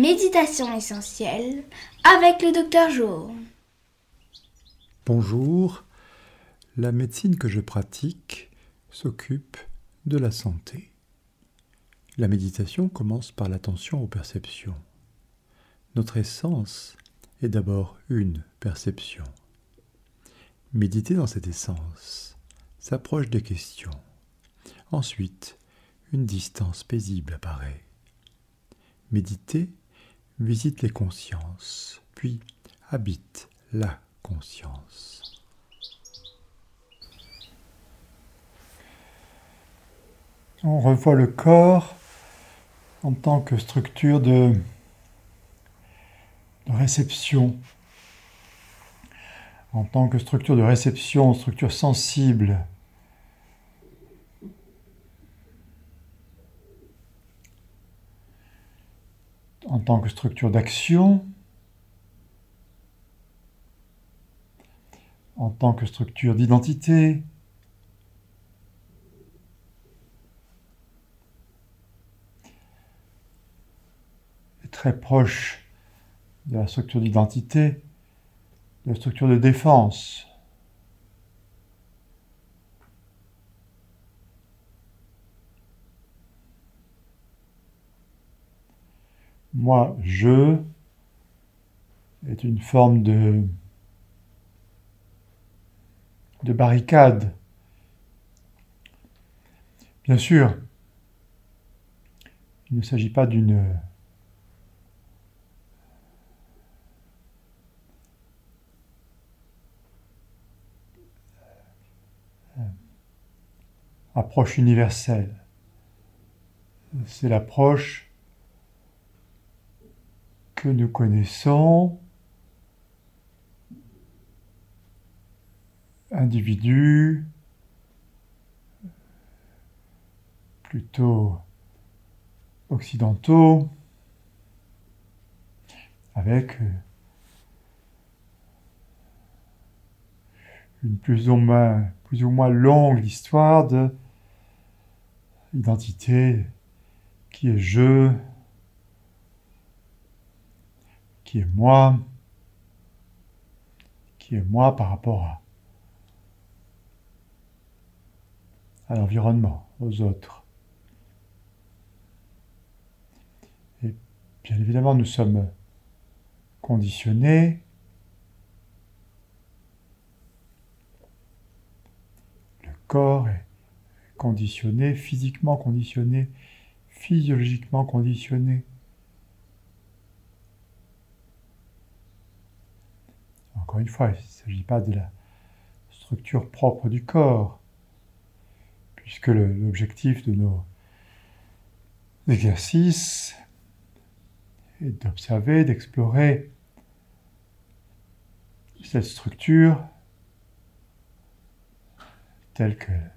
Méditation essentielle avec le docteur Jour. Bonjour, la médecine que je pratique s'occupe de la santé. La méditation commence par l'attention aux perceptions. Notre essence est d'abord une perception. Méditer dans cette essence s'approche des questions. Ensuite, une distance paisible apparaît. Méditer visite les consciences, puis habite la conscience. On revoit le corps en tant que structure de, réception, en tant que structure de réception, structure sensible en tant que structure d'action, en tant que structure d'identité, très proche de la structure d'identité, de la structure de défense. Moi, je est une forme de, de barricade. Bien sûr, il ne s'agit pas d'une approche universelle. C'est l'approche que nous connaissons, individus plutôt occidentaux, avec une plus ou moins, plus ou moins longue histoire de identité qui est je, qui est moi, qui est moi par rapport à, l'environnement, aux autres. Et bien évidemment, nous sommes conditionnés. Le corps est conditionné, physiquement conditionné, physiologiquement conditionné. Une fois, il ne s'agit pas de la structure propre du corps, puisque l'objectif de nos exercices est d'observer, d'explorer cette structure telle qu'elle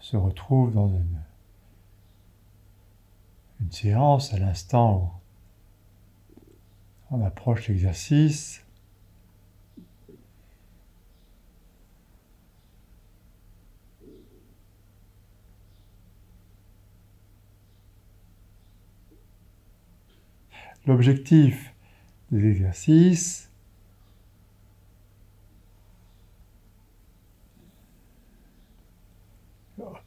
se retrouve dans une, une séance à l'instant où on approche l'exercice. L'objectif des exercices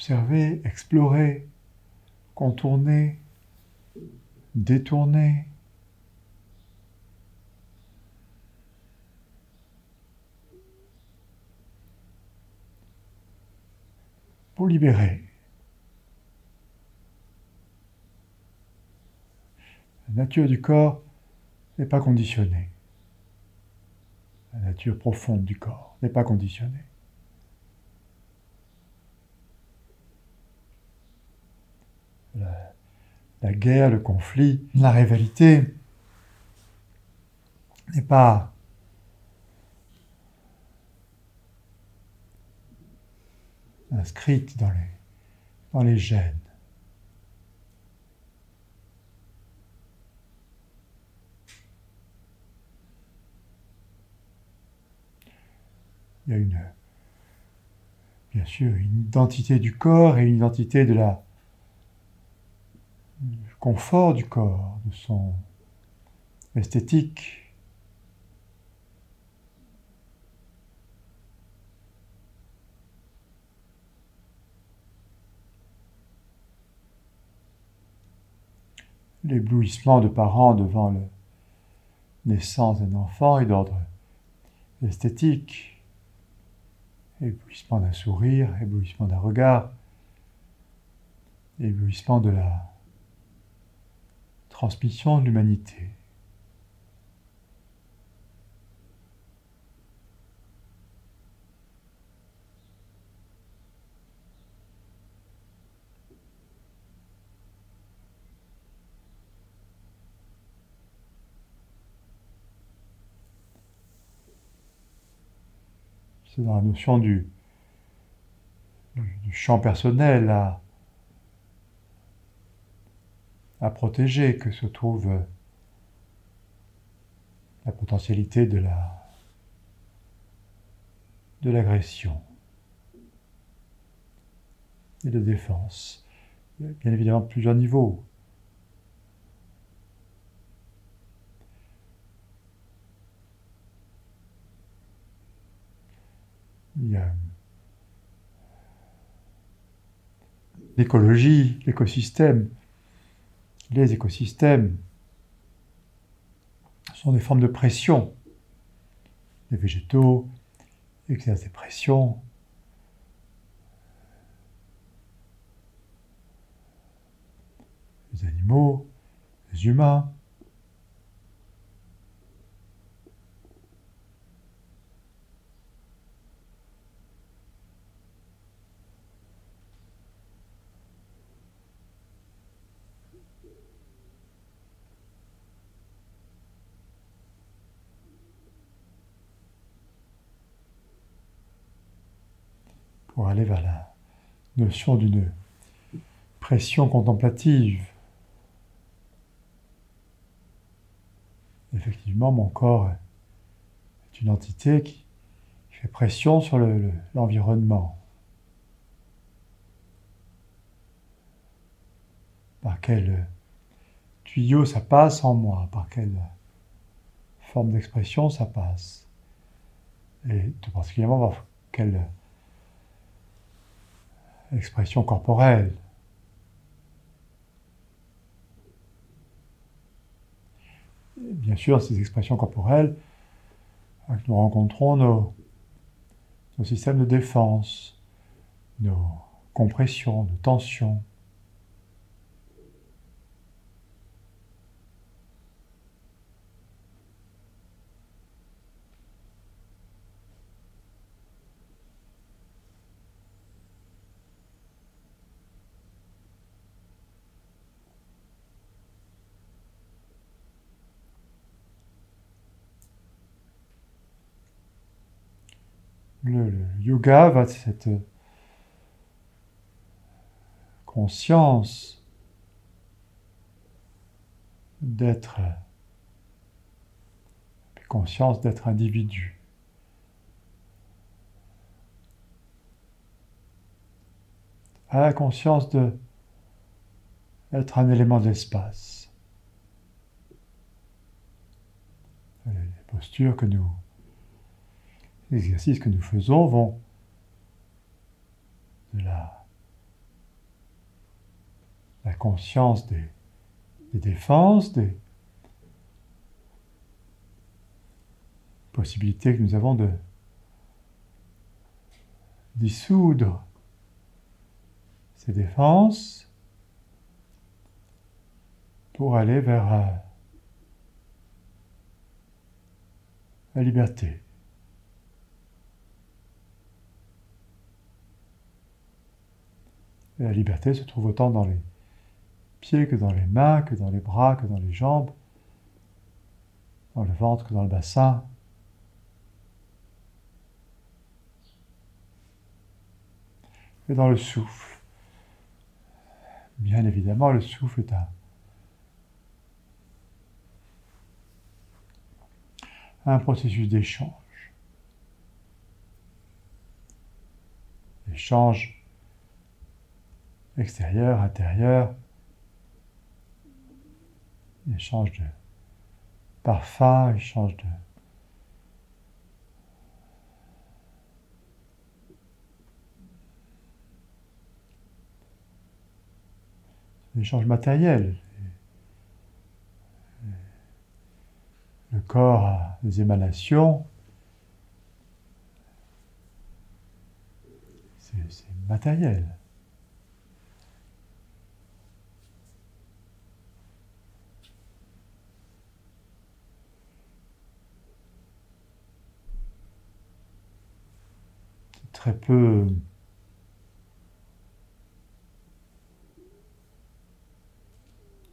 observer, explorer, contourner, détourner. Pour libérer. La nature du corps n'est pas conditionnée. La nature profonde du corps n'est pas conditionnée. La, guerre, le conflit, la rivalité n'est pas inscrite dans les gènes. Il y a une, bien sûr une identité du corps et une identité de la, du confort du corps, de son esthétique. L'éblouissement de parents devant la naissance d'un enfant est d'ordre esthétique. Éblouissement d'un sourire, éblouissement d'un regard, éblouissement de la transmission de l'humanité. C'est dans la notion du, champ personnel à, protéger que se trouve la potentialité de de l'agression et de défense. Bien évidemment plusieurs niveaux. L'écologie, l'écosystème. Les écosystèmes sont des formes de pression. Les végétaux exercent des pressions. Les animaux, les humains. Pour aller vers la notion d'une pression contemplative. Effectivement, mon corps est une entité qui fait pression sur l'environnement. par quel tuyau ça passe en moi, par quelle forme d'expression ça passe. Et tout particulièrement par quelle expression corporelle. bien sûr, ces expressions corporelles, nous rencontrons nos, nos systèmes de défense, nos compressions, nos tensions. Le, yoga va cette conscience d'être conscience d'être individu. à la conscience de être un élément d'espace. Les postures que nous les exercices que nous faisons vont de la, conscience des, des défenses, des possibilités que nous avons de dissoudre ces défenses pour aller vers euh, la liberté. Et la liberté se trouve autant dans les pieds que dans les mains, que dans les bras, que dans les jambes, dans le ventre que dans le bassin. Et dans le souffle. Bien évidemment, le souffle est un, processus d'échange. Échange extérieur, intérieur, échange de parfum, il change de... L'échange matériel. Le corps a des émanations. C'est matériel. Très peu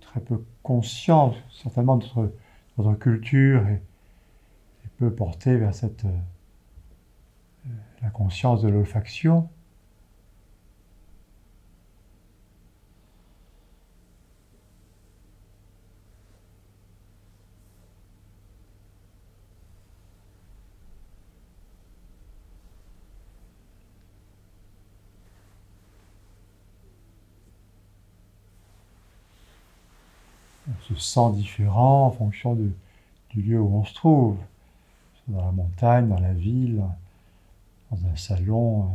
très peu conscient certainement de notre, culture et, peut porter vers cette euh, la conscience de l'olfaction. on se sent différent en fonction du lieu où on se trouve. Dans la montagne, dans la ville, dans un salon, euh,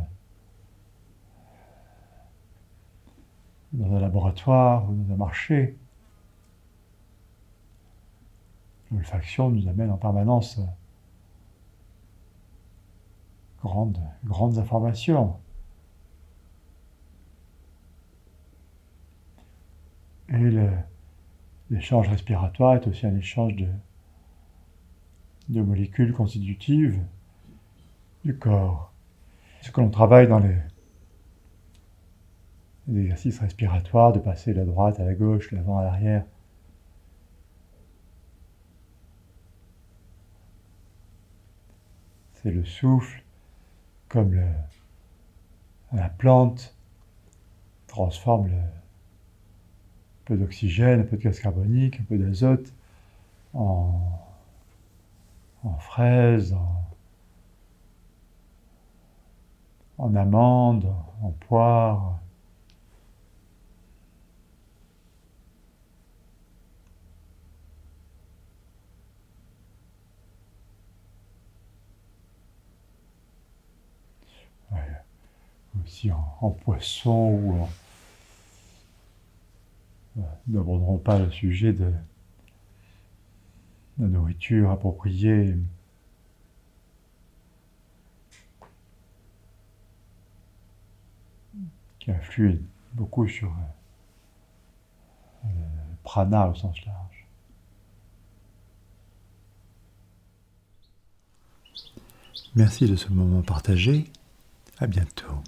dans un laboratoire ou dans un marché. L'olfaction nous amène en permanence grandes, grandes informations. Et le, L'échange respiratoire est aussi un échange de, molécules constitutives du corps. Ce que l'on travaille dans les, exercices respiratoires, de passer de la droite à la gauche, l'avant à l'arrière, c'est le souffle, comme la plante transforme le, peu d'oxygène, un peu de gaz carbonique, un peu d'azote en, en fraises, en, amandes, en poires. aussi en poisson ou en, nous n'aborderons pas le sujet de la nourriture appropriée. qui influe beaucoup sur euh, le prana au sens large. Merci de ce moment partagé. À bientôt.